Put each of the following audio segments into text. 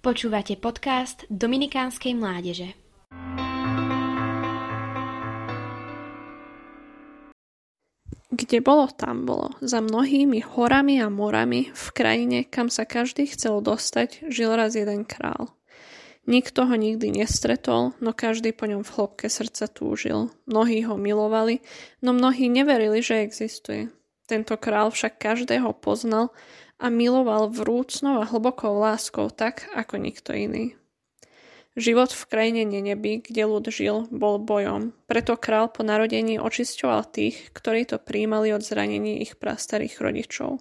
Počúvate podcast Dominikánskej mládeže. Kde bolo, tam bolo. Za mnohými horami a morami, v krajine, kam sa každý chcel dostať, žil raz jeden král. Nikto ho nikdy nestretol, no každý po ňom v chlopke srdca túžil. Mnohí ho milovali, no mnohí neverili, že existuje. Tento král však každého poznal a miloval vrúcnou a hlbokou láskou tak, ako nikto iný. Život v krajine Neneby, kde ľud žil, bol bojom, preto král po narodení očisťoval tých, ktorí to príjmali od zranení ich prastarých rodičov.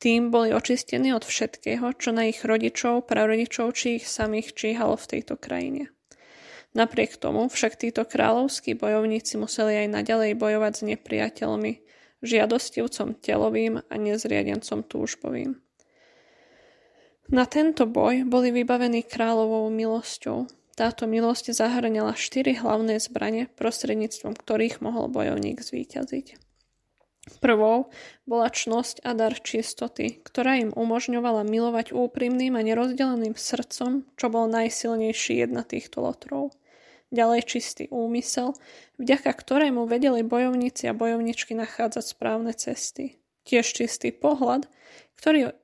Tým boli očistení od všetkého, čo na ich rodičov, prarodičov či ich samých číhalo v tejto krajine. Napriek tomu však títo kráľovskí bojovníci museli aj naďalej bojovať s nepriateľmi, žiadostivcom telovým a nezriadencom túžbovým. Na tento boj boli vybavení kráľovou milosťou. Táto milosť zahrňala štyri hlavné zbrane, prostredníctvom ktorých mohol bojovník zvíťaziť. Prvou bola čnosť a dar čistoty, ktorá im umožňovala milovať úprimným a nerozdeleným srdcom, čo bol najsilnejší jedna týchto lotrov ďalej čistý úmysel, vďaka ktorému vedeli bojovníci a bojovničky nachádzať správne cesty. Tiež čistý pohľad, ktorý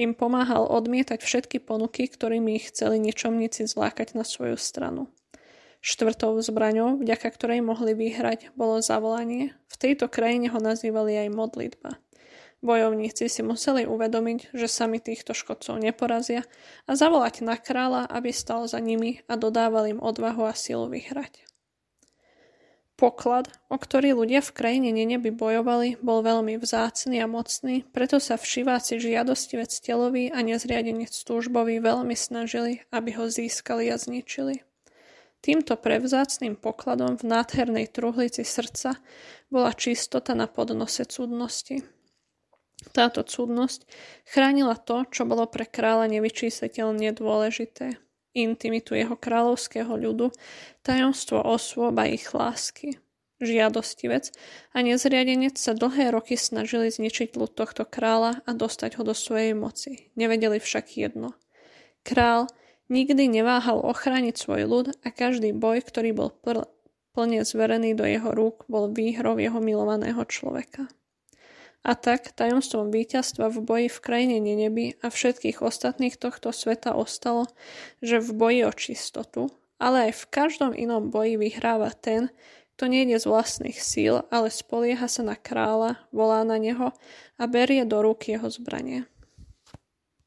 im pomáhal odmietať všetky ponuky, ktorými ich chceli ničomníci zlákať na svoju stranu. Štvrtou zbraňou, vďaka ktorej mohli vyhrať, bolo zavolanie. V tejto krajine ho nazývali aj modlitba. Bojovníci si museli uvedomiť, že sami týchto škodcov neporazia a zavolať na kráľa, aby stal za nimi a dodával im odvahu a silu vyhrať. Poklad, o ktorý ľudia v krajine Neneby bojovali, bol veľmi vzácny a mocný, preto sa všiváci žiadostivec telový a nezriadenec túžbový veľmi snažili, aby ho získali a zničili. Týmto prevzácným pokladom v nádhernej truhlici srdca bola čistota na podnose cudnosti. Táto cudnosť chránila to, čo bolo pre kráľa nevyčísliteľne dôležité. Intimitu jeho kráľovského ľudu, tajomstvo osôb a ich lásky. Žiadostivec a nezriadenec sa dlhé roky snažili zničiť ľud tohto kráľa a dostať ho do svojej moci. Nevedeli však jedno. Král nikdy neváhal ochrániť svoj ľud a každý boj, ktorý bol plne zverený do jeho rúk, bol výhrou jeho milovaného človeka. A tak tajomstvom víťazstva v boji v krajine Neneby a všetkých ostatných tohto sveta ostalo, že v boji o čistotu, ale aj v každom inom boji vyhráva ten, kto nejde z vlastných síl, ale spolieha sa na kráľa, volá na neho a berie do rúk jeho zbranie.